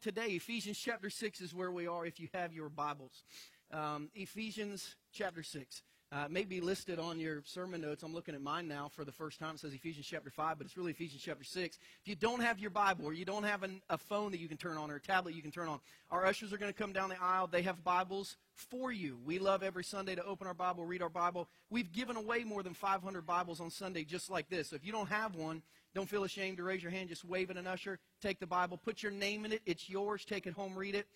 today. Ephesians chapter 6 is where we are if you have your Bibles. Um, Ephesians chapter 6. Uh, may be listed on your sermon notes. I'm looking at mine now for the first time. It says Ephesians chapter 5, but it's really Ephesians chapter 6. If you don't have your Bible or you don't have an, a phone that you can turn on or a tablet you can turn on, our ushers are going to come down the aisle. They have Bibles for you. We love every Sunday to open our Bible, read our Bible. We've given away more than 500 Bibles on Sunday just like this. So if you don't have one, don't feel ashamed to raise your hand. Just wave at an usher. Take the Bible, put your name in it. It's yours. Take it home, read it.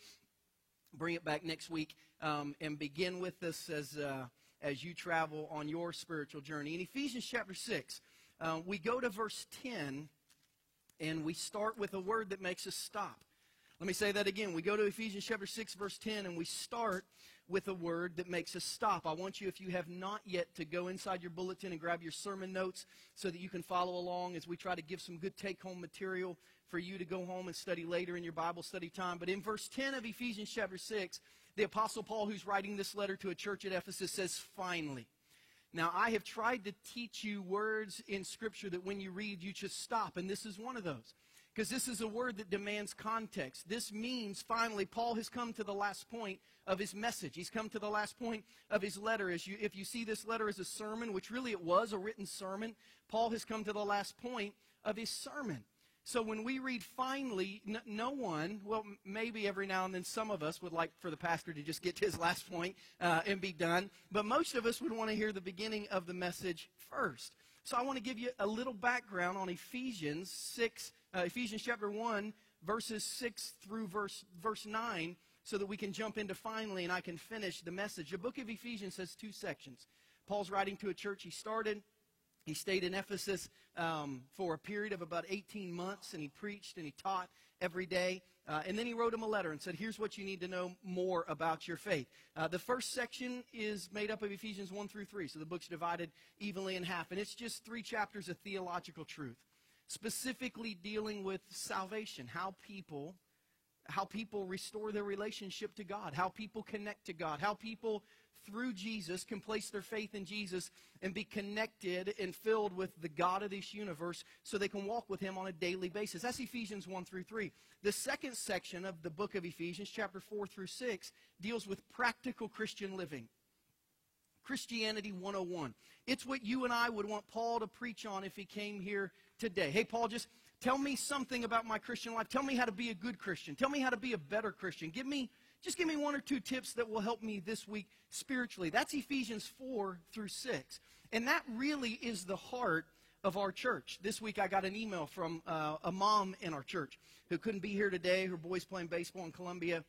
Bring it back next week um, and begin with us as. Uh, as you travel on your spiritual journey. In Ephesians chapter 6, uh, we go to verse 10 and we start with a word that makes us stop. Let me say that again. We go to Ephesians chapter 6, verse 10, and we start with a word that makes us stop. I want you, if you have not yet, to go inside your bulletin and grab your sermon notes so that you can follow along as we try to give some good take home material for you to go home and study later in your Bible study time. But in verse 10 of Ephesians chapter 6, the Apostle Paul, who's writing this letter to a church at Ephesus, says, finally. Now, I have tried to teach you words in Scripture that when you read, you just stop, and this is one of those. Because this is a word that demands context. This means, finally, Paul has come to the last point of his message. He's come to the last point of his letter. As you, if you see this letter as a sermon, which really it was a written sermon, Paul has come to the last point of his sermon. So when we read finally, n- no one, well, maybe every now and then some of us would like for the pastor to just get to his last point, uh, and be done. But most of us would want to hear the beginning of the message first. So I want to give you a little background on Ephesians 6, uh, Ephesians chapter 1, verses 6 through verse, verse 9, so that we can jump into finally and I can finish the message. The book of Ephesians has two sections. Paul's writing to a church he started. He stayed in Ephesus um, for a period of about 18 months, and he preached and he taught every day. Uh, and then he wrote him a letter and said, Here's what you need to know more about your faith. Uh, the first section is made up of Ephesians 1 through 3, so the book's divided evenly in half. And it's just three chapters of theological truth, specifically dealing with salvation, how people. How people restore their relationship to God, how people connect to God, how people through Jesus can place their faith in Jesus and be connected and filled with the God of this universe so they can walk with Him on a daily basis. That's Ephesians 1 through 3. The second section of the book of Ephesians, chapter 4 through 6, deals with practical Christian living. Christianity 101. It's what you and I would want Paul to preach on if he came here today. Hey, Paul, just tell me something about my Christian life. Tell me how to be a good Christian. Tell me how to be a better Christian. Give me just give me one or two tips that will help me this week spiritually. That's Ephesians 4 through 6. And that really is the heart of our church. This week I got an email from uh, a mom in our church who couldn't be here today. Her boy's playing baseball in Columbia.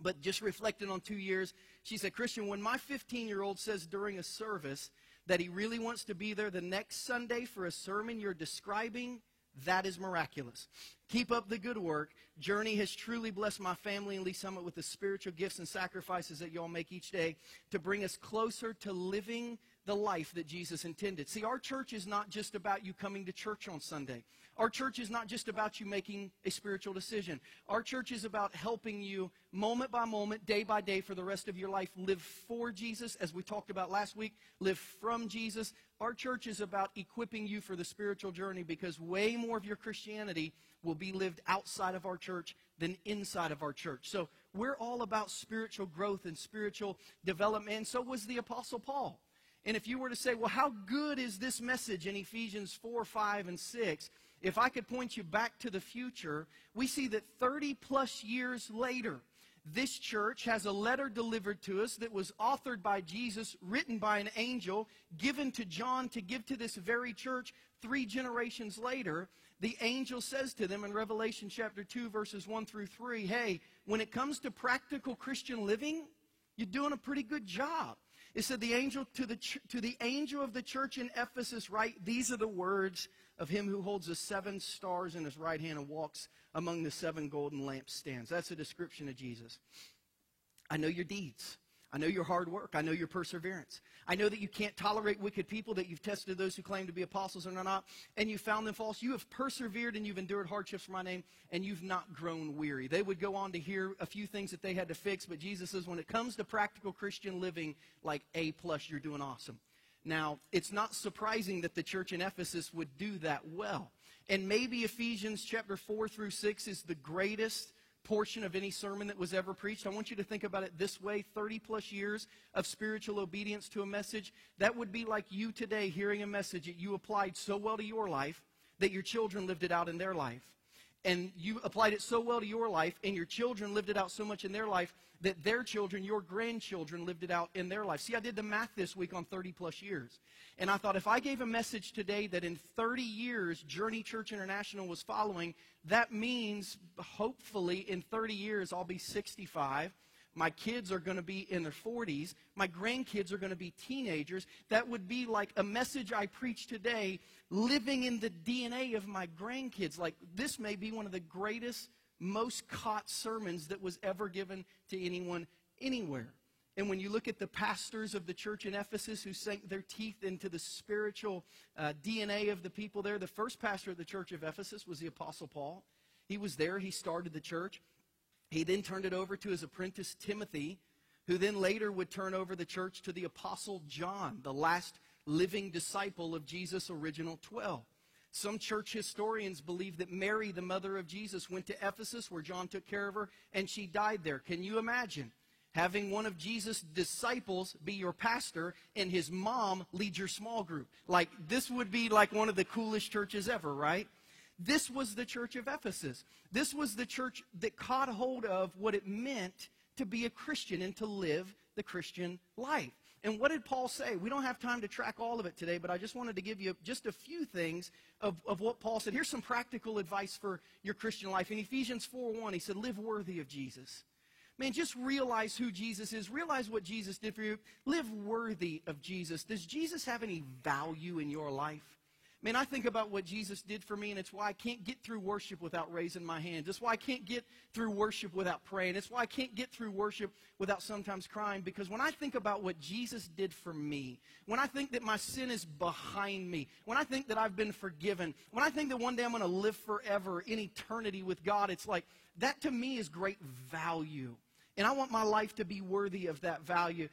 But just reflecting on two years, she said, Christian, when my 15 year old says during a service that he really wants to be there the next Sunday for a sermon you're describing, that is miraculous. Keep up the good work. Journey has truly blessed my family and Lee Summit with the spiritual gifts and sacrifices that y'all make each day to bring us closer to living the life that Jesus intended. See, our church is not just about you coming to church on Sunday. Our church is not just about you making a spiritual decision. Our church is about helping you moment by moment, day by day, for the rest of your life, live for Jesus, as we talked about last week, live from Jesus. Our church is about equipping you for the spiritual journey because way more of your Christianity will be lived outside of our church than inside of our church. So we're all about spiritual growth and spiritual development. And so was the Apostle Paul. And if you were to say, well, how good is this message in Ephesians 4, 5, and 6? If I could point you back to the future, we see that 30 plus years later, this church has a letter delivered to us that was authored by Jesus, written by an angel, given to John to give to this very church three generations later. The angel says to them in Revelation chapter 2, verses 1 through 3, hey, when it comes to practical Christian living, you're doing a pretty good job. It said the angel to the to the angel of the church in Ephesus write these are the words of him who holds the seven stars in his right hand and walks among the seven golden lampstands. That's a description of Jesus. I know your deeds. I know your hard work. I know your perseverance. I know that you can't tolerate wicked people, that you've tested those who claim to be apostles and are not, and you found them false. You have persevered and you've endured hardships for my name, and you've not grown weary. They would go on to hear a few things that they had to fix, but Jesus says when it comes to practical Christian living, like A plus, you're doing awesome. Now, it's not surprising that the church in Ephesus would do that well. And maybe Ephesians chapter 4 through 6 is the greatest portion of any sermon that was ever preached. I want you to think about it this way 30 plus years of spiritual obedience to a message. That would be like you today hearing a message that you applied so well to your life that your children lived it out in their life. And you applied it so well to your life, and your children lived it out so much in their life that their children, your grandchildren, lived it out in their life. See, I did the math this week on 30 plus years. And I thought if I gave a message today that in 30 years Journey Church International was following, that means hopefully in 30 years I'll be 65. My kids are going to be in their 40s. My grandkids are going to be teenagers. That would be like a message I preach today living in the DNA of my grandkids. Like, this may be one of the greatest, most caught sermons that was ever given to anyone anywhere. And when you look at the pastors of the church in Ephesus who sank their teeth into the spiritual uh, DNA of the people there, the first pastor of the church of Ephesus was the Apostle Paul. He was there, he started the church. He then turned it over to his apprentice Timothy, who then later would turn over the church to the Apostle John, the last living disciple of Jesus' original 12. Some church historians believe that Mary, the mother of Jesus, went to Ephesus where John took care of her and she died there. Can you imagine? having one of Jesus' disciples be your pastor and his mom lead your small group. Like, this would be like one of the coolest churches ever, right? This was the church of Ephesus. This was the church that caught hold of what it meant to be a Christian and to live the Christian life. And what did Paul say? We don't have time to track all of it today, but I just wanted to give you just a few things of, of what Paul said. Here's some practical advice for your Christian life. In Ephesians 4 1, he said, Live worthy of Jesus. Man, just realize who Jesus is. Realize what Jesus did for you. Live worthy of Jesus. Does Jesus have any value in your life? Man, I think about what Jesus did for me, and it's why I can't get through worship without raising my hands. It's why I can't get through worship without praying. It's why I can't get through worship without sometimes crying. Because when I think about what Jesus did for me, when I think that my sin is behind me, when I think that I've been forgiven, when I think that one day I'm going to live forever in eternity with God, it's like that to me is great value. And I want my life to be worthy of that value.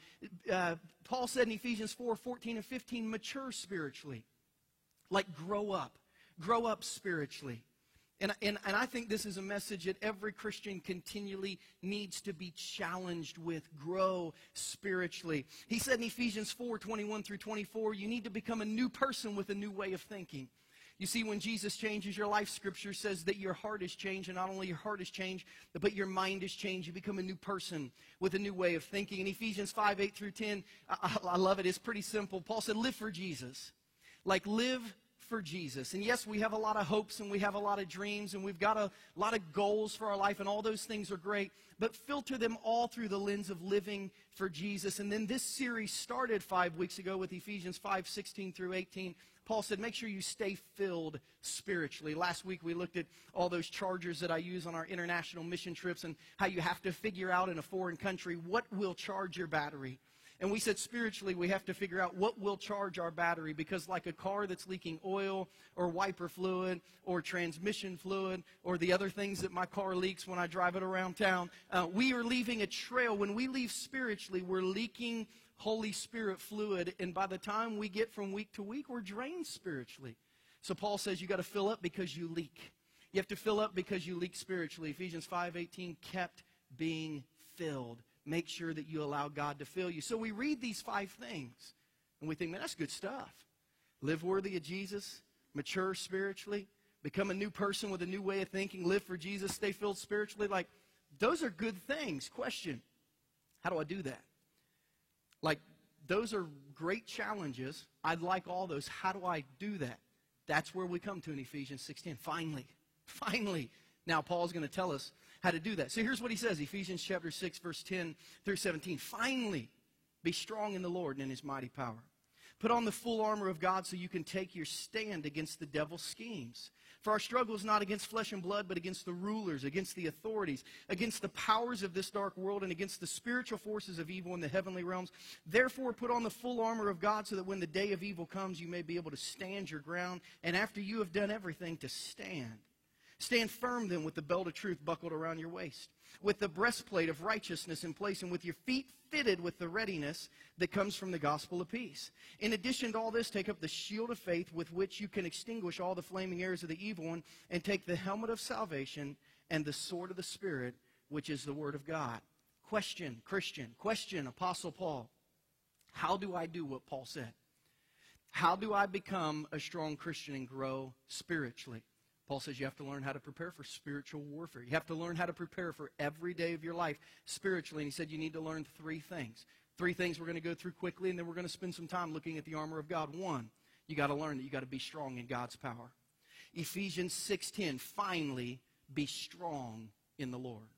Uh, Paul said in Ephesians 4 14 and 15, mature spiritually. Like grow up. Grow up spiritually. And, and, and I think this is a message that every Christian continually needs to be challenged with. Grow spiritually. He said in Ephesians 4 21 through 24, you need to become a new person with a new way of thinking. You see, when Jesus changes your life, Scripture says that your heart is changed, and not only your heart is changed, but your mind is changed. You become a new person with a new way of thinking. In Ephesians 5 8 through 10, I, I love it. It's pretty simple. Paul said, Live for Jesus. Like, live for Jesus. And yes, we have a lot of hopes and we have a lot of dreams and we've got a lot of goals for our life, and all those things are great, but filter them all through the lens of living for Jesus. And then this series started five weeks ago with Ephesians 5 16 through 18. Paul said, make sure you stay filled spiritually. Last week we looked at all those chargers that I use on our international mission trips and how you have to figure out in a foreign country what will charge your battery. And we said spiritually, we have to figure out what will charge our battery because, like a car that's leaking oil or wiper fluid or transmission fluid or the other things that my car leaks when I drive it around town, uh, we are leaving a trail. When we leave spiritually, we're leaking Holy Spirit fluid, and by the time we get from week to week, we're drained spiritually. So Paul says you got to fill up because you leak. You have to fill up because you leak spiritually. Ephesians 5:18 kept being filled. Make sure that you allow God to fill you. So we read these five things and we think, man, that's good stuff. Live worthy of Jesus, mature spiritually, become a new person with a new way of thinking, live for Jesus, stay filled spiritually. Like, those are good things. Question How do I do that? Like, those are great challenges. I'd like all those. How do I do that? That's where we come to in Ephesians 16. Finally, finally. Now, Paul's going to tell us how to do that. So here's what he says Ephesians chapter 6, verse 10 through 17. Finally, be strong in the Lord and in his mighty power. Put on the full armor of God so you can take your stand against the devil's schemes. For our struggle is not against flesh and blood, but against the rulers, against the authorities, against the powers of this dark world, and against the spiritual forces of evil in the heavenly realms. Therefore, put on the full armor of God so that when the day of evil comes, you may be able to stand your ground, and after you have done everything, to stand. Stand firm then with the belt of truth buckled around your waist with the breastplate of righteousness in place, and with your feet fitted with the readiness that comes from the gospel of peace. In addition to all this, take up the shield of faith with which you can extinguish all the flaming arrows of the evil one, and take the helmet of salvation and the sword of the Spirit, which is the Word of God. Question, Christian, question, Apostle Paul. How do I do what Paul said? How do I become a strong Christian and grow spiritually? Paul says you have to learn how to prepare for spiritual warfare. You have to learn how to prepare for every day of your life spiritually. And he said you need to learn three things. Three things we're going to go through quickly, and then we're going to spend some time looking at the armor of God. One, you got to learn that you got to be strong in God's power. Ephesians 6:10, finally be strong in the Lord.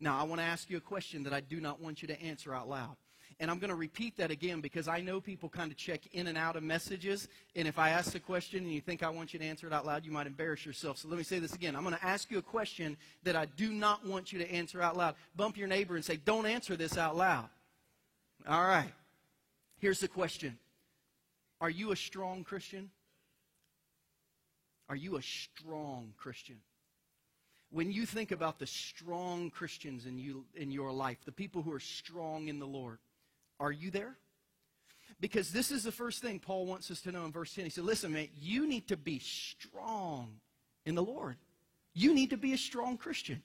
Now, I want to ask you a question that I do not want you to answer out loud. And I'm going to repeat that again because I know people kind of check in and out of messages. And if I ask a question and you think I want you to answer it out loud, you might embarrass yourself. So let me say this again. I'm going to ask you a question that I do not want you to answer out loud. Bump your neighbor and say, Don't answer this out loud. All right. Here's the question Are you a strong Christian? Are you a strong Christian? When you think about the strong Christians in, you, in your life, the people who are strong in the Lord, are you there? Because this is the first thing Paul wants us to know in verse 10. He said, Listen, man, you need to be strong in the Lord. You need to be a strong Christian.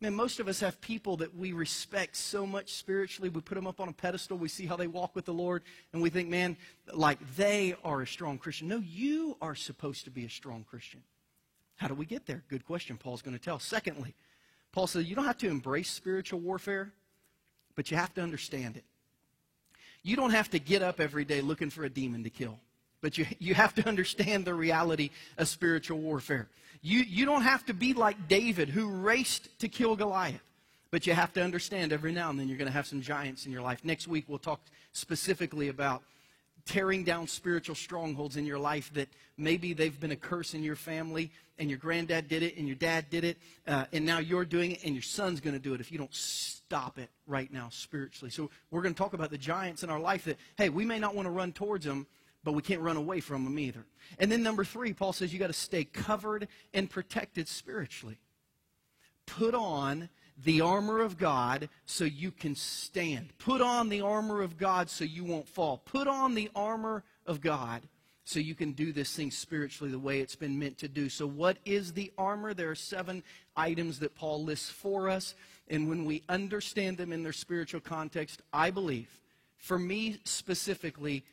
Man, most of us have people that we respect so much spiritually. We put them up on a pedestal. We see how they walk with the Lord, and we think, man, like they are a strong Christian. No, you are supposed to be a strong Christian. How do we get there? Good question. Paul's going to tell. Secondly, Paul says you don't have to embrace spiritual warfare, but you have to understand it. You don't have to get up every day looking for a demon to kill. But you, you have to understand the reality of spiritual warfare. You, you don't have to be like David, who raced to kill Goliath. But you have to understand every now and then you're going to have some giants in your life. Next week, we'll talk specifically about tearing down spiritual strongholds in your life that maybe they've been a curse in your family and your granddad did it and your dad did it uh, and now you're doing it and your son's going to do it if you don't stop it right now spiritually. So we're going to talk about the giants in our life that hey we may not want to run towards them but we can't run away from them either. And then number three paul says you got to stay covered and protected spiritually. Put on the armor of God so you can stand. Put on the armor of God so you won't fall. Put on the armor of God so you can do this thing spiritually the way it's been meant to do. So, what is the armor? There are seven items that Paul lists for us. And when we understand them in their spiritual context, I believe, for me specifically,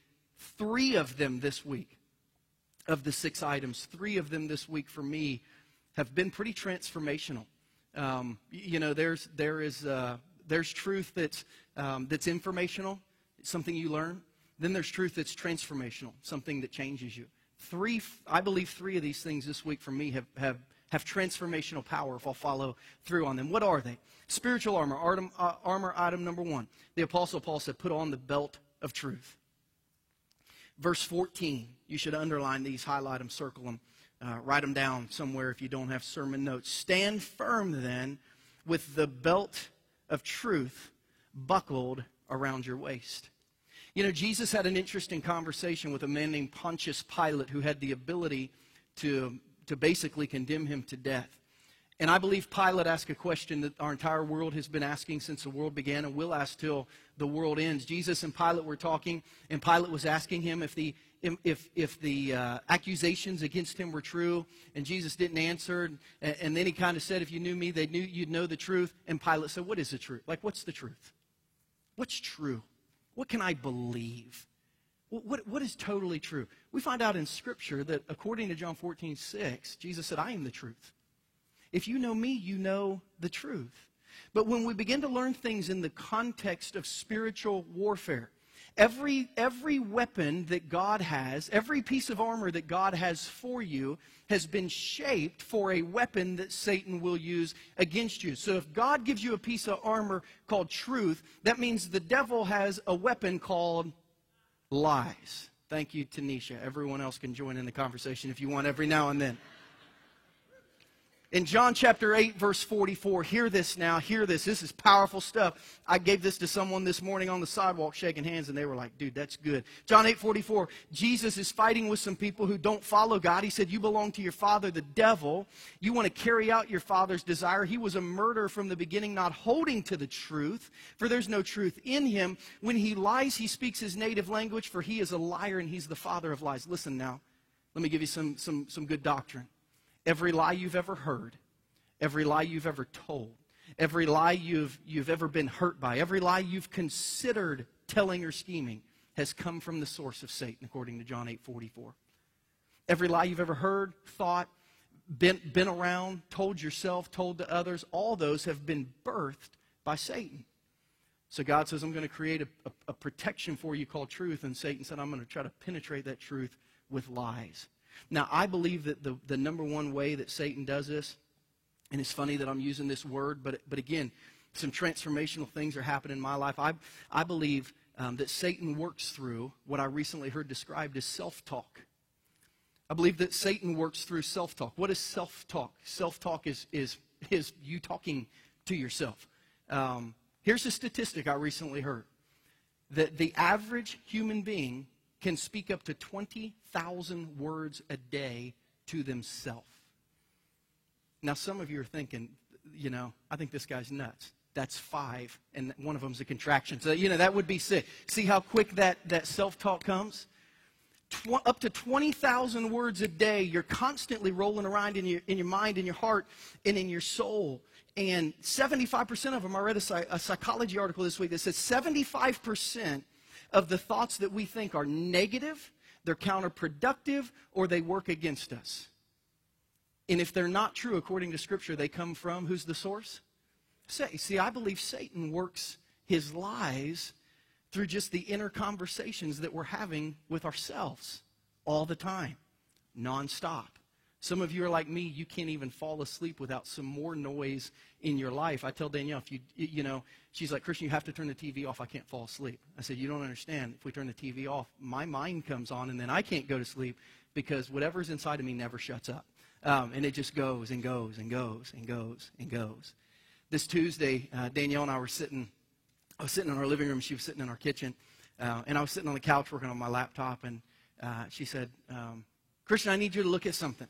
three of them this week, of the six items, three of them this week for me have been pretty transformational. Um, you know, there's, there is, uh, there's truth that's, um, that's informational, something you learn. Then there's truth that's transformational, something that changes you. Three, I believe three of these things this week for me have, have, have transformational power if I'll follow through on them. What are they? Spiritual armor, armor, uh, armor item number one. The Apostle Paul said, put on the belt of truth. Verse 14, you should underline these, highlight them, circle them. Uh, write them down somewhere if you don't have sermon notes. Stand firm then with the belt of truth buckled around your waist. You know, Jesus had an interesting conversation with a man named Pontius Pilate who had the ability to, to basically condemn him to death. And I believe Pilate asked a question that our entire world has been asking since the world began and will ask till the world ends. Jesus and Pilate were talking, and Pilate was asking him if the if, if the uh, accusations against him were true and Jesus didn't answer, and, and then he kind of said, If you knew me, they knew you'd know the truth. And Pilate said, What is the truth? Like, what's the truth? What's true? What can I believe? What, what, what is totally true? We find out in Scripture that according to John 14, 6, Jesus said, I am the truth. If you know me, you know the truth. But when we begin to learn things in the context of spiritual warfare, Every, every weapon that God has, every piece of armor that God has for you, has been shaped for a weapon that Satan will use against you. So if God gives you a piece of armor called truth, that means the devil has a weapon called lies. Thank you, Tanisha. Everyone else can join in the conversation if you want every now and then. In John chapter 8, verse 44, hear this now, hear this. This is powerful stuff. I gave this to someone this morning on the sidewalk shaking hands, and they were like, dude, that's good. John 8, 44, Jesus is fighting with some people who don't follow God. He said, You belong to your father, the devil. You want to carry out your father's desire. He was a murderer from the beginning, not holding to the truth, for there's no truth in him. When he lies, he speaks his native language, for he is a liar and he's the father of lies. Listen now. Let me give you some, some, some good doctrine. Every lie you've ever heard, every lie you've ever told, every lie you've, you've ever been hurt by, every lie you've considered telling or scheming has come from the source of Satan, according to John 8 44. Every lie you've ever heard, thought, been, been around, told yourself, told to others, all those have been birthed by Satan. So God says, I'm going to create a, a, a protection for you called truth. And Satan said, I'm going to try to penetrate that truth with lies. Now, I believe that the, the number one way that Satan does this, and it's funny that I'm using this word, but, but again, some transformational things are happening in my life. I, I believe um, that Satan works through what I recently heard described as self talk. I believe that Satan works through self talk. What is self talk? Self talk is, is, is you talking to yourself. Um, here's a statistic I recently heard that the average human being can speak up to 20,000 words a day to themselves. Now, some of you are thinking, you know, I think this guy's nuts. That's five, and one of them's a contraction. So, you know, that would be six. See how quick that, that self talk comes? Tw- up to 20,000 words a day, you're constantly rolling around in your, in your mind, in your heart, and in your soul. And 75% of them, I read a, a psychology article this week that says 75% of the thoughts that we think are negative, they're counterproductive, or they work against us. And if they're not true according to Scripture, they come from who's the source? Say, see, I believe Satan works his lies through just the inner conversations that we're having with ourselves all the time, nonstop. Some of you are like me, you can't even fall asleep without some more noise in your life. I tell Danielle, if you, you know, she's like, Christian, you have to turn the TV off. I can't fall asleep. I said, You don't understand. If we turn the TV off, my mind comes on and then I can't go to sleep because whatever's inside of me never shuts up. Um, and it just goes and goes and goes and goes and goes. This Tuesday, uh, Danielle and I were sitting, I was sitting in our living room. She was sitting in our kitchen. Uh, and I was sitting on the couch working on my laptop. And uh, she said, um, Christian, I need you to look at something.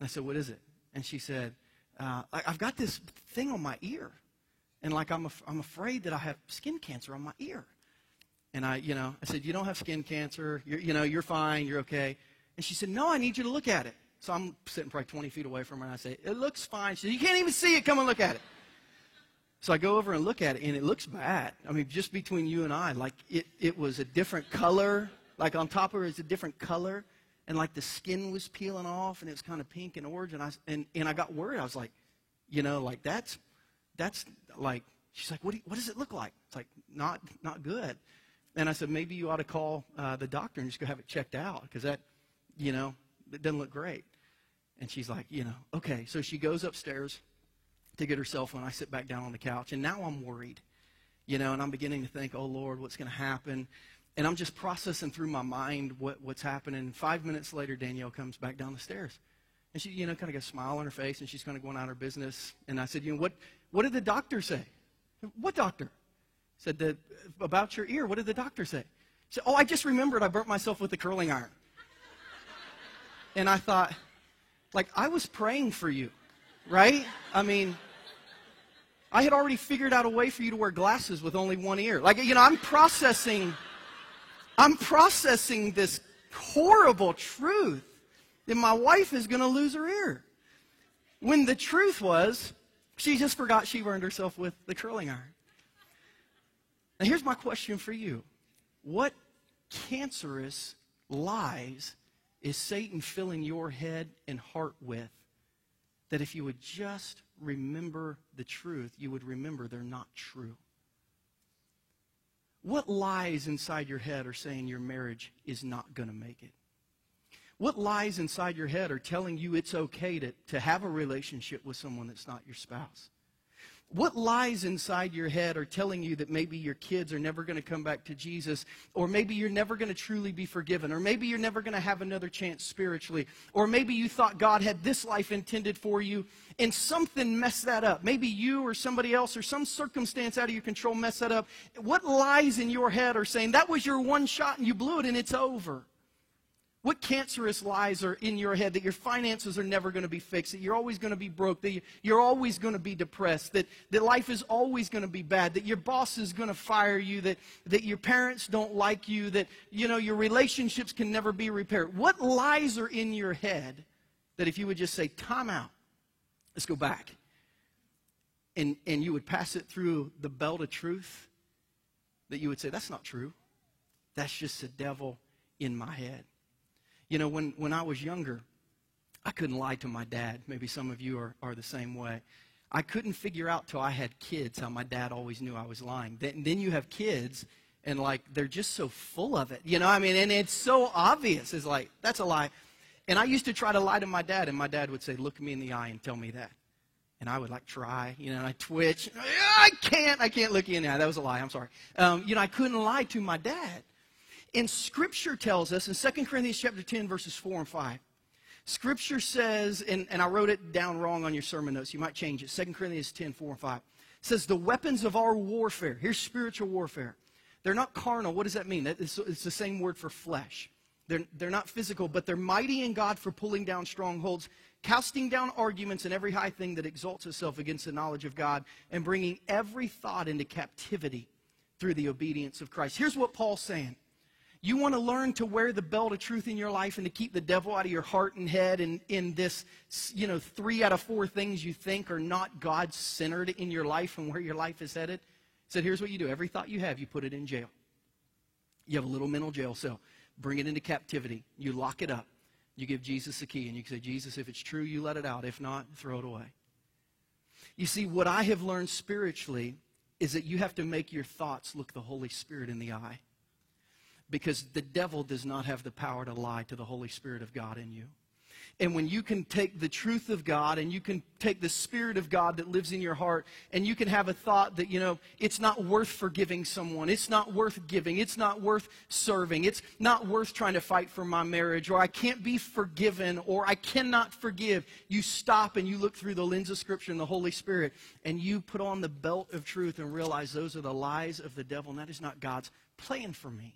I said, What is it? And she said, uh, I've got this thing on my ear. And like, I'm, af- I'm afraid that I have skin cancer on my ear. And I, you know, I said, You don't have skin cancer. You're, you know, you're fine. You're okay. And she said, No, I need you to look at it. So I'm sitting probably 20 feet away from her, and I say, It looks fine. She said, You can't even see it. Come and look at it. So I go over and look at it, and it looks bad. I mean, just between you and I, like it, it was a different color. Like on top of it, it's a different color and like the skin was peeling off and it was kind of pink and orange and I and, and I got worried. I was like, you know, like that's that's like she's like, what do you, what does it look like? It's like not not good. And I said maybe you ought to call uh, the doctor and just go have it checked out because that, you know, it doesn't look great. And she's like, you know, okay. So she goes upstairs to get her cell phone. I sit back down on the couch and now I'm worried, you know, and I'm beginning to think, oh Lord, what's going to happen? And I'm just processing through my mind what, what's happening. Five minutes later, Danielle comes back down the stairs. And she, you know, kind of got a smile on her face, and she's kind of going out her business. And I said, you know, what, what did the doctor say? What doctor? said, the, about your ear, what did the doctor say? She said, oh, I just remembered I burnt myself with the curling iron. and I thought, like, I was praying for you, right? I mean, I had already figured out a way for you to wear glasses with only one ear. Like, you know, I'm processing I'm processing this horrible truth that my wife is going to lose her ear. When the truth was, she just forgot she burned herself with the curling iron. Now, here's my question for you What cancerous lies is Satan filling your head and heart with that if you would just remember the truth, you would remember they're not true? What lies inside your head are saying your marriage is not going to make it? What lies inside your head are telling you it's okay to, to have a relationship with someone that's not your spouse? What lies inside your head are telling you that maybe your kids are never going to come back to Jesus, or maybe you're never going to truly be forgiven, or maybe you're never going to have another chance spiritually, or maybe you thought God had this life intended for you and something messed that up? Maybe you or somebody else or some circumstance out of your control messed that up. What lies in your head are saying that was your one shot and you blew it and it's over? What cancerous lies are in your head that your finances are never going to be fixed, that you're always going to be broke, that you're always going to be depressed, that, that life is always going to be bad, that your boss is going to fire you, that, that your parents don't like you, that you know your relationships can never be repaired? What lies are in your head that if you would just say, time out, let's go back. and, and you would pass it through the belt of truth, that you would say, That's not true. That's just the devil in my head. You know, when, when I was younger, I couldn't lie to my dad. Maybe some of you are, are the same way. I couldn't figure out till I had kids how my dad always knew I was lying. Then, then you have kids, and like they're just so full of it. You know, I mean, and it's so obvious. It's like, that's a lie. And I used to try to lie to my dad, and my dad would say, Look me in the eye and tell me that. And I would like try, you know, and I twitch. I can't, I can't look you in the eye. That was a lie, I'm sorry. Um, you know, I couldn't lie to my dad. And Scripture tells us in 2 Corinthians chapter 10, verses 4 and 5, Scripture says, and, and I wrote it down wrong on your sermon notes. You might change it. 2 Corinthians 10, 4 and 5. Says, The weapons of our warfare, here's spiritual warfare. They're not carnal. What does that mean? It's, it's the same word for flesh. They're, they're not physical, but they're mighty in God for pulling down strongholds, casting down arguments and every high thing that exalts itself against the knowledge of God, and bringing every thought into captivity through the obedience of Christ. Here's what Paul's saying. You want to learn to wear the belt of truth in your life and to keep the devil out of your heart and head and in this, you know, three out of four things you think are not God centered in your life and where your life is headed. He said, here's what you do. Every thought you have, you put it in jail. You have a little mental jail cell bring it into captivity. You lock it up. You give Jesus the key, and you say, Jesus, if it's true, you let it out. If not, throw it away. You see, what I have learned spiritually is that you have to make your thoughts look the Holy Spirit in the eye. Because the devil does not have the power to lie to the Holy Spirit of God in you. And when you can take the truth of God and you can take the Spirit of God that lives in your heart and you can have a thought that, you know, it's not worth forgiving someone. It's not worth giving. It's not worth serving. It's not worth trying to fight for my marriage or I can't be forgiven or I cannot forgive. You stop and you look through the lens of Scripture and the Holy Spirit and you put on the belt of truth and realize those are the lies of the devil and that is not God's plan for me.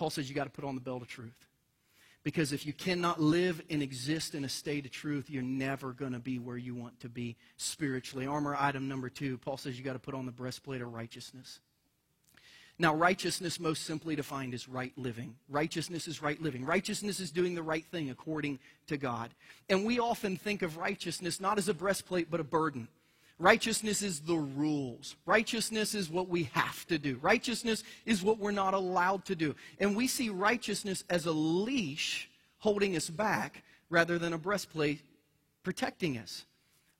Paul says you got to put on the belt of truth. Because if you cannot live and exist in a state of truth, you're never going to be where you want to be spiritually. Armor item number two, Paul says you got to put on the breastplate of righteousness. Now, righteousness, most simply defined, is right living. Righteousness is right living. Righteousness is doing the right thing according to God. And we often think of righteousness not as a breastplate, but a burden. Righteousness is the rules. Righteousness is what we have to do. Righteousness is what we're not allowed to do. And we see righteousness as a leash holding us back rather than a breastplate protecting us.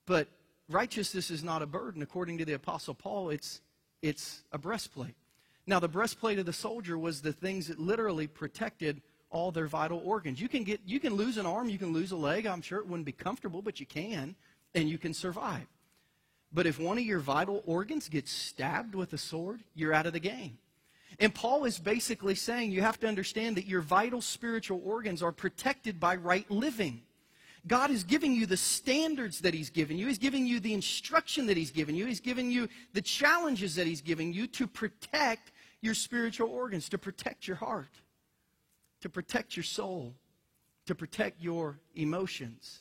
But righteousness is not a burden. According to the Apostle Paul, it's, it's a breastplate. Now, the breastplate of the soldier was the things that literally protected all their vital organs. You can, get, you can lose an arm, you can lose a leg. I'm sure it wouldn't be comfortable, but you can, and you can survive. But if one of your vital organs gets stabbed with a sword, you're out of the game. And Paul is basically saying you have to understand that your vital spiritual organs are protected by right living. God is giving you the standards that He's given you. He's giving you the instruction that He's given you. He's giving you the challenges that He's giving you to protect your spiritual organs, to protect your heart, to protect your soul, to protect your emotions.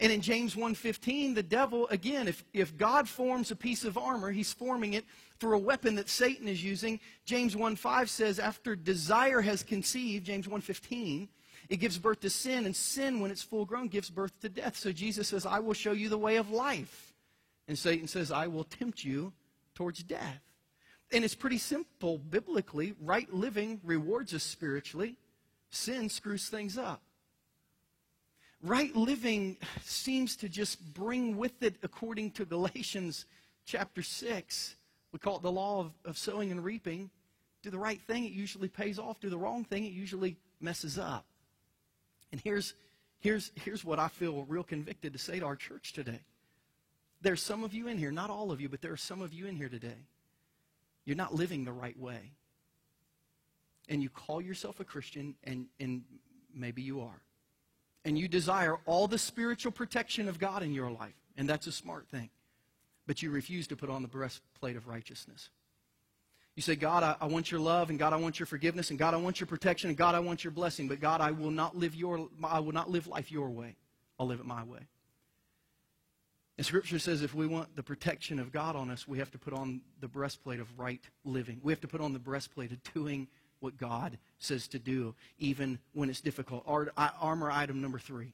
And in James 1:15, the devil again, if, if God forms a piece of armor, he's forming it for a weapon that Satan is using. James 1:5 says after desire has conceived, James 1:15, it gives birth to sin and sin when it's full grown gives birth to death. So Jesus says, "I will show you the way of life." And Satan says, "I will tempt you towards death." And it's pretty simple biblically. Right living rewards us spiritually. Sin screws things up right living seems to just bring with it, according to Galatians chapter 6, we call it the law of, of sowing and reaping. Do the right thing, it usually pays off. Do the wrong thing, it usually messes up. And here's, here's, here's what I feel real convicted to say to our church today. There's some of you in here, not all of you, but there are some of you in here today. You're not living the right way. And you call yourself a Christian, and, and maybe you are and you desire all the spiritual protection of God in your life, and that's a smart thing. But you refuse to put on the breastplate of righteousness. You say, God, I, I, want your love, and God, I want your forgiveness, and God, I want your protection, and God, I want your blessing. But God, I will not live your I will not live life your way. I'll live it my way. And Scripture says if we want the protection of God on us, we have to put on the breastplate of right living. We have to put on the breastplate of doing what God says to do, even when it's difficult. Armor item number three.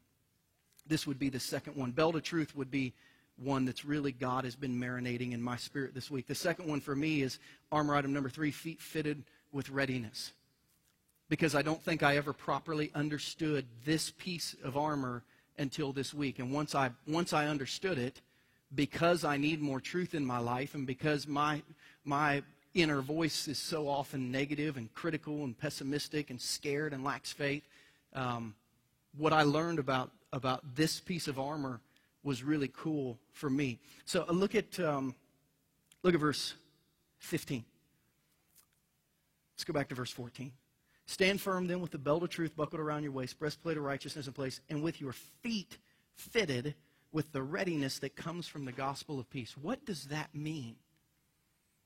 This would be the second one. Belt of truth would be one that's really God has been marinating in my spirit this week. The second one for me is armor item number three feet fitted with readiness. Because I don't think I ever properly understood this piece of armor until this week. And once I, once I understood it, because I need more truth in my life and because my, my inner voice is so often negative and critical and pessimistic and scared and lacks faith, um, what I learned about, about this piece of armor was really cool for me. So uh, look at, um, look at verse 15. Let's go back to verse 14. Stand firm then with the belt of truth buckled around your waist, breastplate of righteousness in place, and with your feet fitted with the readiness that comes from the gospel of peace. What does that mean?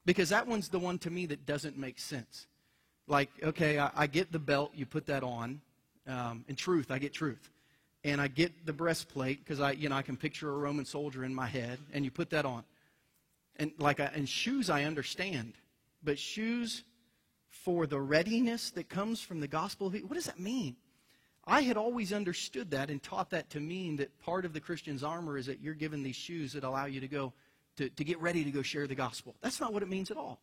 Because that one's the one to me that doesn't make sense. Like, okay, I, I get the belt, you put that on. Um, in truth, I get truth. And I get the breastplate because I, you know, I can picture a Roman soldier in my head, and you put that on. And like, I, and shoes, I understand, but shoes for the readiness that comes from the gospel. What does that mean? I had always understood that and taught that to mean that part of the Christian's armor is that you're given these shoes that allow you to go to, to get ready to go share the gospel. That's not what it means at all.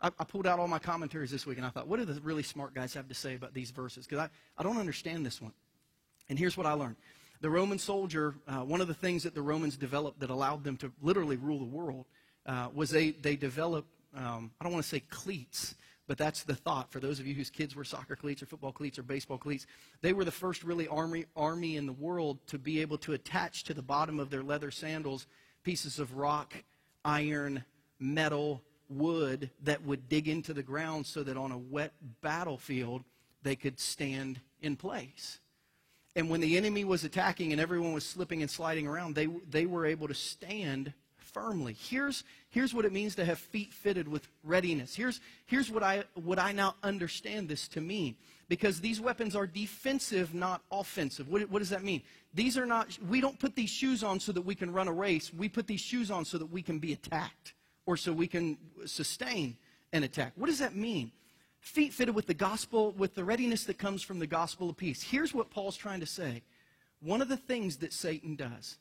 I, I pulled out all my commentaries this week and I thought, what do the really smart guys have to say about these verses? Because I, I don't understand this one. And here's what I learned. The Roman soldier, uh, one of the things that the Romans developed that allowed them to literally rule the world uh, was they, they developed, um, I don't want to say cleats, but that's the thought for those of you whose kids were soccer cleats or football cleats or baseball cleats. They were the first really army, army in the world to be able to attach to the bottom of their leather sandals pieces of rock, iron, metal, wood that would dig into the ground so that on a wet battlefield they could stand in place. And when the enemy was attacking and everyone was slipping and sliding around, they, they were able to stand firmly. Here's, here's what it means to have feet fitted with readiness. Here's, here's what, I, what I now understand this to mean. Because these weapons are defensive, not offensive. What, what does that mean? These are not, we don't put these shoes on so that we can run a race. We put these shoes on so that we can be attacked or so we can sustain an attack. What does that mean? Feet fitted with the gospel, with the readiness that comes from the gospel of peace. Here's what Paul's trying to say. One of the things that Satan does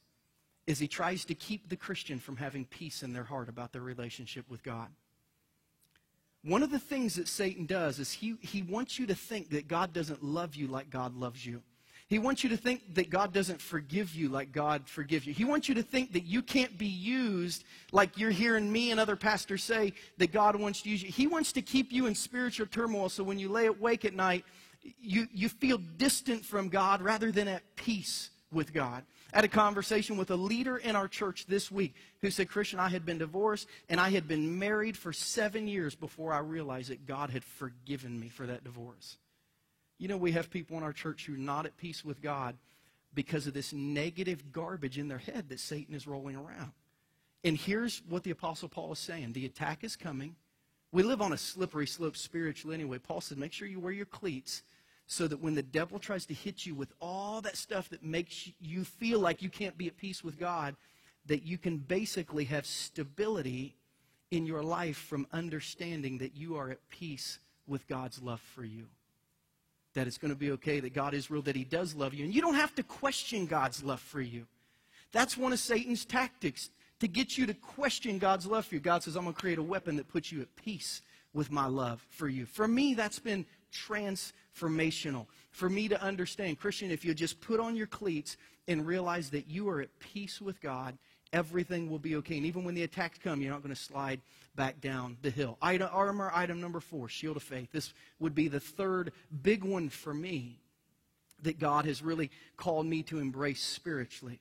is he tries to keep the Christian from having peace in their heart about their relationship with God. One of the things that Satan does is he, he wants you to think that God doesn't love you like God loves you. He wants you to think that God doesn't forgive you like God forgives you. He wants you to think that you can't be used like you're hearing me and other pastors say that God wants to use you. He wants to keep you in spiritual turmoil so when you lay awake at night, you, you feel distant from God rather than at peace with God. I had a conversation with a leader in our church this week who said, Christian, I had been divorced and I had been married for seven years before I realized that God had forgiven me for that divorce. You know, we have people in our church who are not at peace with God because of this negative garbage in their head that Satan is rolling around. And here's what the Apostle Paul is saying the attack is coming. We live on a slippery slope spiritually anyway. Paul said, make sure you wear your cleats so that when the devil tries to hit you with all that stuff that makes you feel like you can't be at peace with God, that you can basically have stability in your life from understanding that you are at peace with God's love for you. That it's going to be okay, that God is real, that He does love you. And you don't have to question God's love for you. That's one of Satan's tactics to get you to question God's love for you. God says, I'm going to create a weapon that puts you at peace with my love for you. For me, that's been transformational. For me to understand, Christian, if you just put on your cleats and realize that you are at peace with God, everything will be okay. And even when the attacks come, you're not going to slide back down the hill. Item, armor item number four, shield of faith. This would be the third big one for me that God has really called me to embrace spiritually.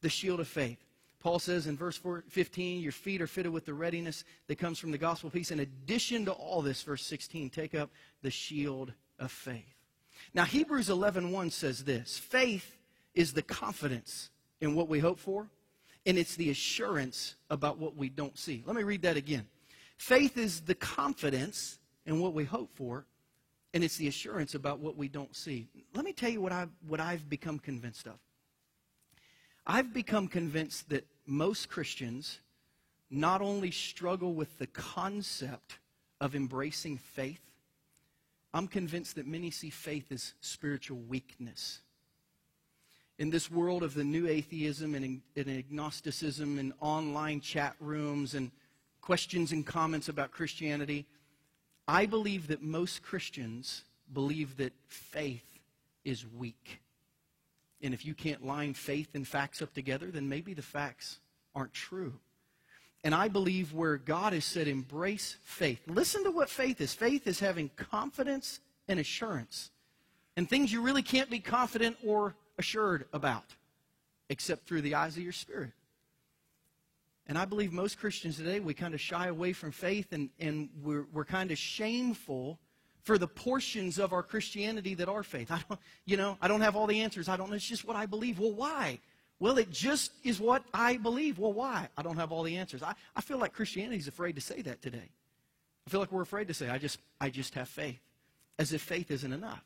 The shield of faith. Paul says in verse 15, your feet are fitted with the readiness that comes from the gospel peace. In addition to all this, verse 16, take up the shield of faith. Now, Hebrews 11.1 says this, faith is the confidence in what we hope for, and it's the assurance about what we don't see. Let me read that again. Faith is the confidence in what we hope for, and it's the assurance about what we don't see. Let me tell you what I've, what I've become convinced of. I've become convinced that most Christians not only struggle with the concept of embracing faith, I'm convinced that many see faith as spiritual weakness. in this world of the new atheism and, and agnosticism and online chat rooms and questions and comments about Christianity, I believe that most Christians believe that faith is weak. And if you can't line faith and facts up together, then maybe the facts aren't true. And I believe where God has said, embrace faith. Listen to what faith is faith is having confidence and assurance, and things you really can't be confident or assured about, except through the eyes of your spirit. And I believe most Christians today, we kind of shy away from faith and, and we're, we're kind of shameful for the portions of our Christianity that are faith. I don't, you know, I don't have all the answers. I don't know. It's just what I believe. Well, why? Well, it just is what I believe. Well, why? I don't have all the answers. I, I feel like Christianity is afraid to say that today. I feel like we're afraid to say, I just, I just have faith, as if faith isn't enough.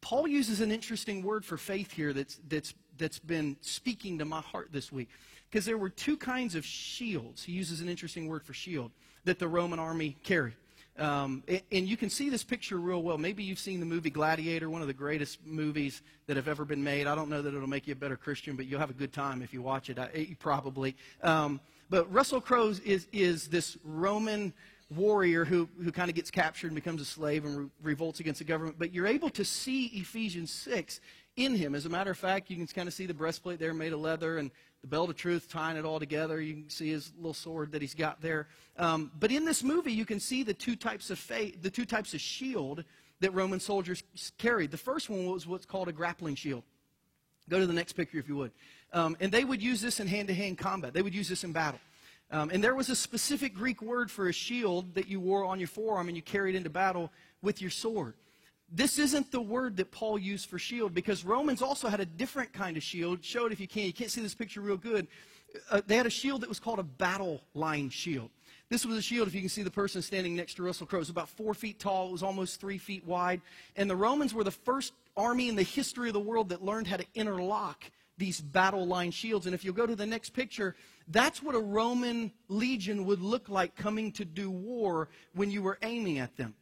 Paul uses an interesting word for faith here that's, that's, that's been speaking to my heart this week. Because there were two kinds of shields. He uses an interesting word for shield that the Roman army carried. Um, and you can see this picture real well. Maybe you've seen the movie Gladiator, one of the greatest movies that have ever been made. I don't know that it'll make you a better Christian, but you'll have a good time if you watch it. I, probably. Um, but Russell Crowe is, is this Roman warrior who, who kind of gets captured and becomes a slave and re- revolts against the government. But you're able to see Ephesians 6 in him. As a matter of fact, you can kind of see the breastplate there made of leather and the belt of truth tying it all together. You can see his little sword that he's got there. Um, but in this movie, you can see the two types of faith, the two types of shield that Roman soldiers carried. The first one was what's called a grappling shield. Go to the next picture if you would. Um, and they would use this in hand-to-hand combat. They would use this in battle. Um, and there was a specific Greek word for a shield that you wore on your forearm and you carried into battle with your sword. This isn't the word that Paul used for shield because Romans also had a different kind of shield. Show it if you can. You can't see this picture real good. Uh, they had a shield that was called a battle line shield. This was a shield, if you can see the person standing next to Russell Crowe. It was about four feet tall. It was almost three feet wide. And the Romans were the first army in the history of the world that learned how to interlock these battle line shields. And if you'll go to the next picture, that's what a Roman legion would look like coming to do war when you were aiming at them.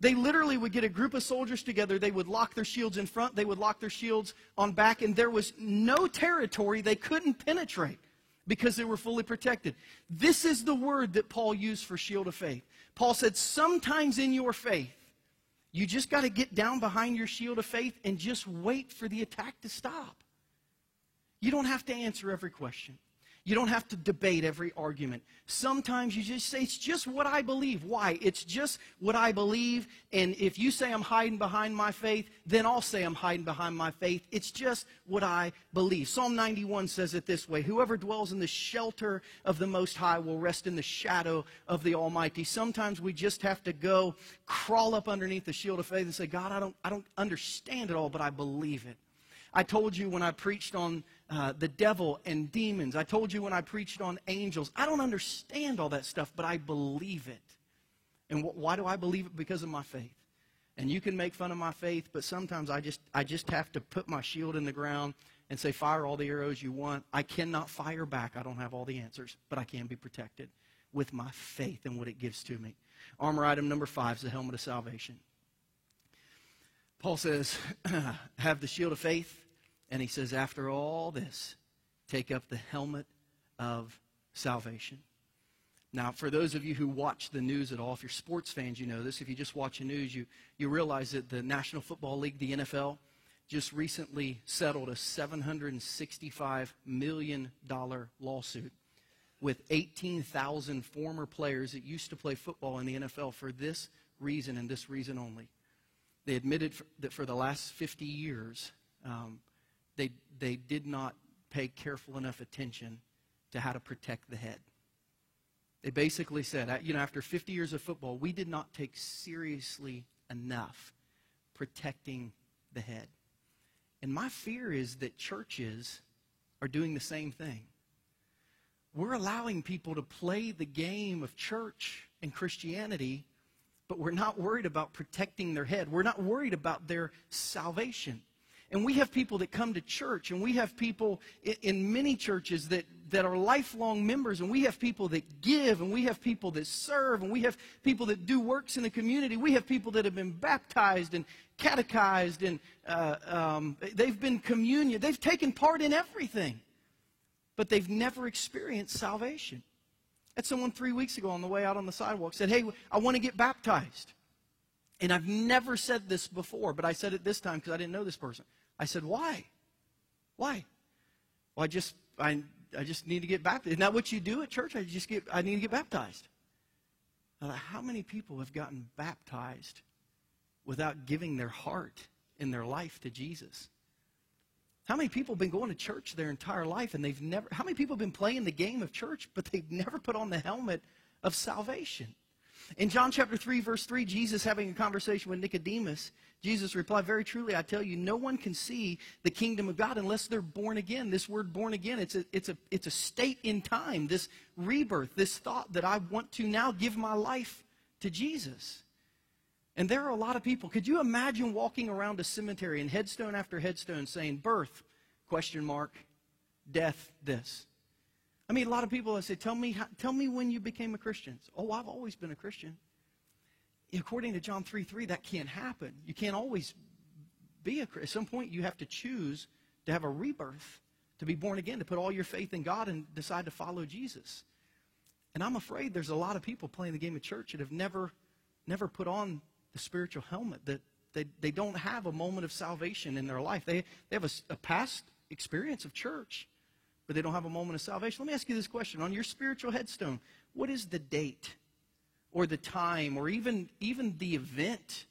They literally would get a group of soldiers together. They would lock their shields in front. They would lock their shields on back. And there was no territory they couldn't penetrate because they were fully protected. This is the word that Paul used for shield of faith. Paul said, sometimes in your faith, you just got to get down behind your shield of faith and just wait for the attack to stop. You don't have to answer every question. You don't have to debate every argument. Sometimes you just say, it's just what I believe. Why? It's just what I believe. And if you say I'm hiding behind my faith, then I'll say I'm hiding behind my faith. It's just what I believe. Psalm 91 says it this way Whoever dwells in the shelter of the Most High will rest in the shadow of the Almighty. Sometimes we just have to go crawl up underneath the shield of faith and say, God, I don't, I don't understand it all, but I believe it. I told you when I preached on uh, the devil and demons. I told you when I preached on angels. I don't understand all that stuff, but I believe it. And wh- why do I believe it? Because of my faith. And you can make fun of my faith, but sometimes I just, I just have to put my shield in the ground and say, fire all the arrows you want. I cannot fire back. I don't have all the answers, but I can be protected with my faith and what it gives to me. Armor item number five is the helmet of salvation. Paul says, have the shield of faith and he says, after all this, take up the helmet of salvation. Now, for those of you who watch the news at all, if you're sports fans, you know this. If you just watch the news, you, you realize that the National Football League, the NFL, just recently settled a $765 million lawsuit with 18,000 former players that used to play football in the NFL for this reason and this reason only. They admitted that for the last 50 years, um, they, they did not pay careful enough attention to how to protect the head. They basically said, you know, after 50 years of football, we did not take seriously enough protecting the head. And my fear is that churches are doing the same thing. We're allowing people to play the game of church and Christianity, but we're not worried about protecting their head. We're not worried about their salvation. And we have people that come to church, and we have people in, many churches that, that are lifelong members, and we have people that give, and we have people that serve, and we have people that do works in the community. We have people that have been baptized and catechized, and uh, um, they've been communion. They've taken part in everything, but they've never experienced salvation. Had someone three weeks ago on the way out on the sidewalk said, Hey, I want to get baptized. And I've never said this before, but I said it this time because I didn't know this person. I said, Why? Why? Well, I just I I just need to get baptized. Isn't that what you do at church? I just get I need to get baptized. Now, how many people have gotten baptized without giving their heart and their life to Jesus? How many people have been going to church their entire life and they've never, how many people have been playing the game of church, but they've never put on the helmet of salvation? In John chapter 3, verse 3, Jesus having a conversation with Nicodemus, Jesus replied, Very truly, I tell you, no one can see the kingdom of God unless they're born again. This word born again, it's a, it's a, it's a state in time, this rebirth, this thought that I want to now give my life to Jesus. And there are a lot of people. Could you imagine walking around a cemetery and headstone after headstone saying birth, question mark, death, this? I mean, a lot of people say, tell me, tell me when you became a Christian. Oh, I've always been a Christian. According to John 3 3, that can't happen. You can't always be a Christian. At some point, you have to choose to have a rebirth, to be born again, to put all your faith in God and decide to follow Jesus. And I'm afraid there's a lot of people playing the game of church that have never, never put on the spiritual helmet, that they, they don't have a moment of salvation in their life. They, they have a, a past experience of church, but they don't have a moment of salvation. Let me ask you this question. On your spiritual headstone, what is the date or the time or even, even the event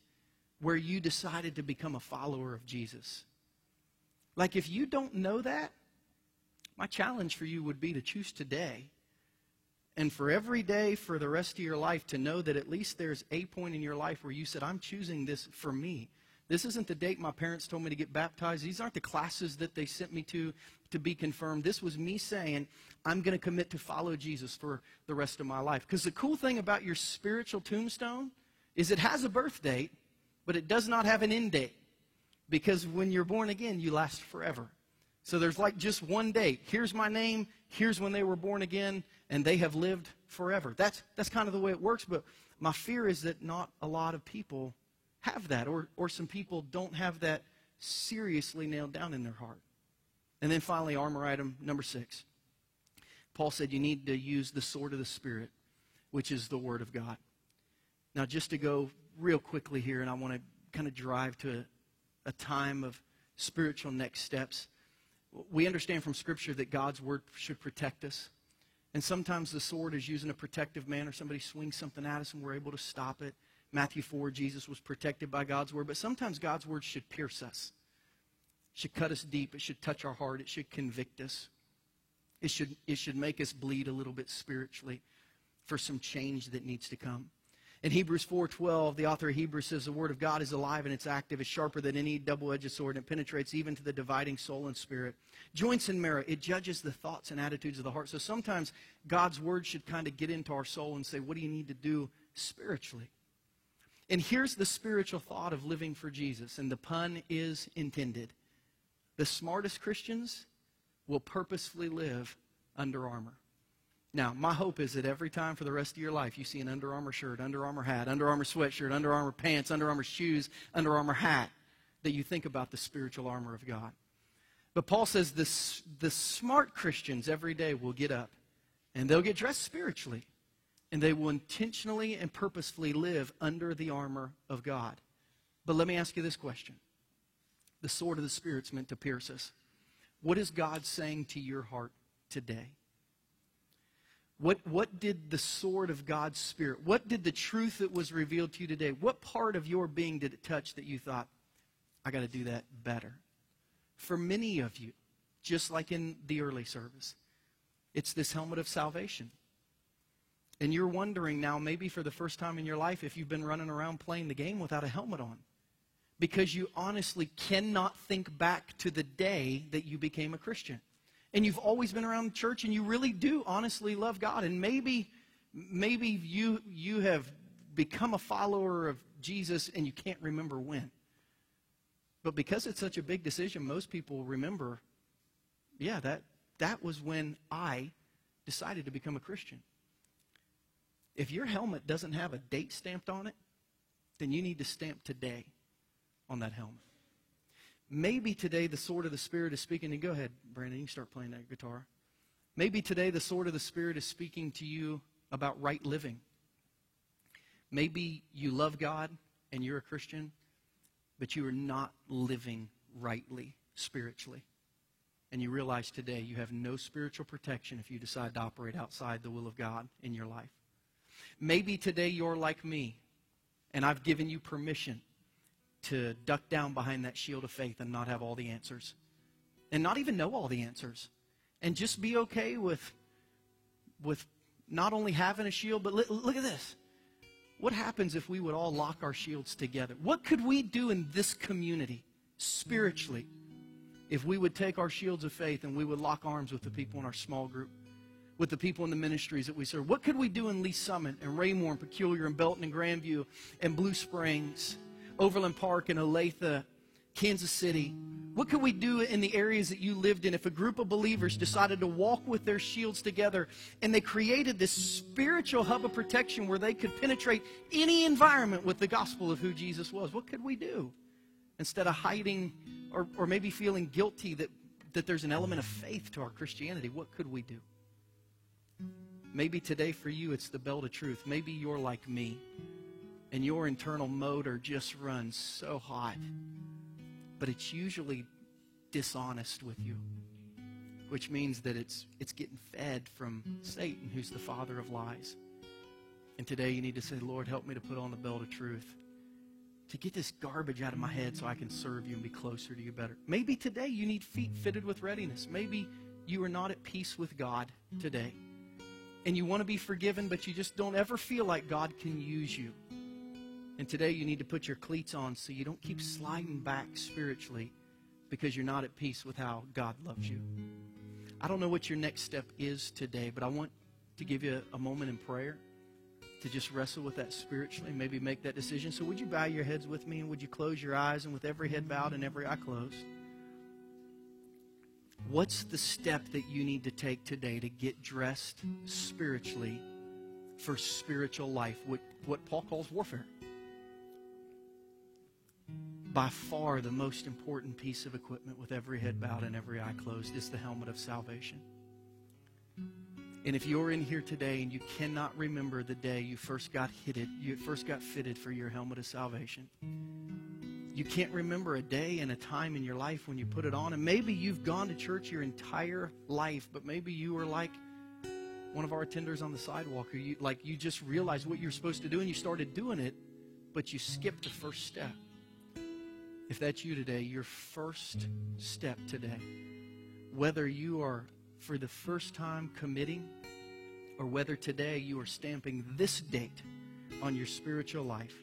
where you decided to become a follower of Jesus? Like, if you don't know that, my challenge for you would be to choose today and for every day for the rest of your life to know that at least there's a point in your life where you said, I'm choosing this for me. This isn't the date my parents told me to get baptized. These aren't the classes that they sent me to to be confirmed. This was me saying, I'm going to commit to follow Jesus for the rest of my life. Because the cool thing about your spiritual tombstone is it has a birth date, but it does not have an end date. Because when you're born again, you last forever. So there's like just one date. Here's my name. Here's when they were born again and they have lived forever. That's, that's kind of the way it works, but my fear is that not a lot of people have that, or, or some people don't have that seriously nailed down in their heart. And then finally, armor item number six. Paul said you need to use the sword of the Spirit, which is the Word of God. Now, just to go real quickly here, and I want to kind of drive to a, a time of spiritual next steps. We understand from Scripture that God's Word should protect us. And sometimes the sword is used in a protective manner. Somebody swings something at us and we're able to stop it. Matthew 4, Jesus was protected by God's word. But sometimes God's word should pierce us, should cut us deep, it should touch our heart, it should convict us. It should, it should make us bleed a little bit spiritually for some change that needs to come. In Hebrews 4:12, the author of Hebrews says the word of God is alive and it's active, it's sharper than any double-edged sword, and it penetrates even to the dividing soul and spirit. Joints and marrow, it judges the thoughts and attitudes of the heart. So sometimes God's word should kind of get into our soul and say, what do you need to do spiritually? And here's the spiritual thought of living for Jesus, and the pun is intended. The smartest Christians will purposefully live under armor. Now, my hope is that every time for the rest of your life you see an Under Armour shirt, Under Armour hat, Under Armour sweatshirt, Under Armour pants, Under Armour shoes, Under Armour hat, that you think about the spiritual armor of God. But Paul says this, the smart Christians every day will get up and they'll get dressed spiritually and they will intentionally and purposefully live under the armor of God. But let me ask you this question the sword of the Spirit's meant to pierce us. What is God saying to your heart today? What, what did the sword of God's Spirit, what did the truth that was revealed to you today, what part of your being did it touch that you thought, I got to do that better? For many of you, just like in the early service, it's this helmet of salvation. And you're wondering now, maybe for the first time in your life, if you've been running around playing the game without a helmet on. Because you honestly cannot think back to the day that you became a Christian and you've always been around church and you really do honestly love God and maybe maybe you you have become a follower of Jesus and you can't remember when. But because it's such a big decision, most people remember, yeah, that, that was when I decided to become a Christian. If your helmet doesn't have a date stamped on it, then you need to stamp today on that helmet. Maybe today the sword of the Spirit is speaking to you. Go ahead, Brandon, you start playing that guitar. Maybe today the sword of the Spirit is speaking to you about right living. Maybe you love God and you're a Christian, but you are not living rightly spiritually. And you realize today you have no spiritual protection if you decide to operate outside the will of God in your life. Maybe today you're like me, and I've given you permission to duck down behind that shield of faith and not have all the answers, and not even know all the answers, and just be okay with, with not only having a shield, but li- look at this. What happens if we would all lock our shields together? What could we do in this community spiritually if we would take our shields of faith and we would lock arms with the people in our small group, with the people in the ministries that we serve? What could we do in Lee Summit and Raymore and Peculiar and Belton and Grandview and Blue Springs, Overland Park and Olathe, Kansas City? What could we do in the areas that you lived in if a group of believers decided to walk with their shields together and they created this spiritual hub of protection where they could penetrate any environment with the gospel of who Jesus was? What could we do? Instead of hiding or, or maybe feeling guilty that, that there's an element of faith to our Christianity, what could we do? Maybe today for you it's the belt of truth. Maybe you're like me and your internal motor just runs so hot but it's usually dishonest with you, which means that it's, it's getting fed from Satan, who's the father of lies. And today you need to say, Lord, help me to put on the belt of truth, to get this garbage out of my head so I can serve you and be closer to you better. Maybe today you need feet fitted with readiness. Maybe you are not at peace with God today. And you want to be forgiven, but you just don't ever feel like God can use you. And today you need to put your cleats on so you don't keep sliding back spiritually because you're not at peace with how God loves you. I don't know what your next step is today, but I want to give you a, moment in prayer to just wrestle with that spiritually, maybe make that decision. So would you bow your heads with me and would you close your eyes and with every head bowed and every eye closed? What's the step that you need to take today to get dressed spiritually for spiritual life, what, what Paul calls warfare? By far the most important piece of equipment with every head bowed and every eye closed is the helmet of salvation. And if you're in here today and you cannot remember the day you first got hitted, you first got fitted for your helmet of salvation, you can't remember a day and a time in your life when you put it on. And maybe you've gone to church your entire life, but maybe you were like one of our attenders on the sidewalk, or you like you just realized what you're supposed to do and you started doing it, but you skipped the first step. If that's you today, your first step today, whether you are for the first time committing or whether today you are stamping this date on your spiritual life,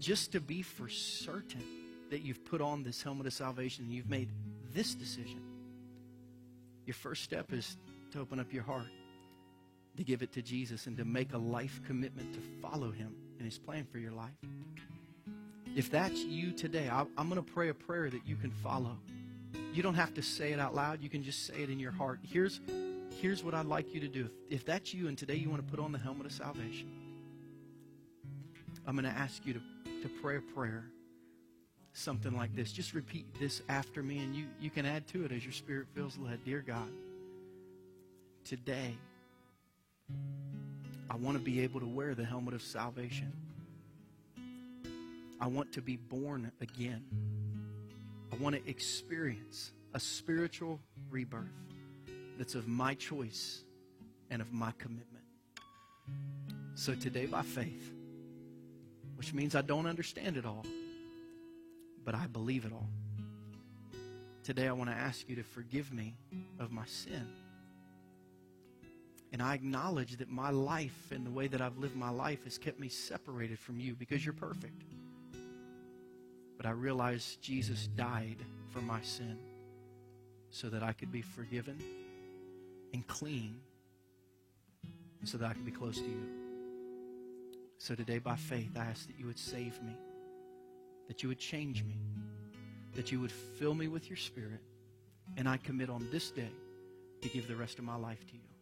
just to be for certain that you've put on this helmet of salvation and you've made this decision. Your first step is to open up your heart, to give it to Jesus, and to make a life commitment to follow Him and His plan for your life. If that's you today, I, am going to pray a prayer that you can follow. You don't have to say it out loud. You can just say it in your heart. Here's, here's what I'd like you to do. If that's you and today you want to put on the helmet of salvation, I'm going to ask you to, to pray a prayer, something like this. Just repeat this after me, and you, you can add to it as your spirit feels led. Dear God, today I want to be able to wear the helmet of salvation. I want to be born again. I want to experience a spiritual rebirth that's of my choice and of my commitment. So today, by faith, which means I don't understand it all, but I believe it all. Today, I want to ask you to forgive me of my sin. And I acknowledge that my life and the way that I've lived my life has kept me separated from you because you're perfect. But I realized Jesus died for my sin so that I could be forgiven and clean so that I could be close to you. So today, by faith, I ask that you would save me, that you would change me, that you would fill me with your spirit, and I commit on this day to give the rest of my life to you.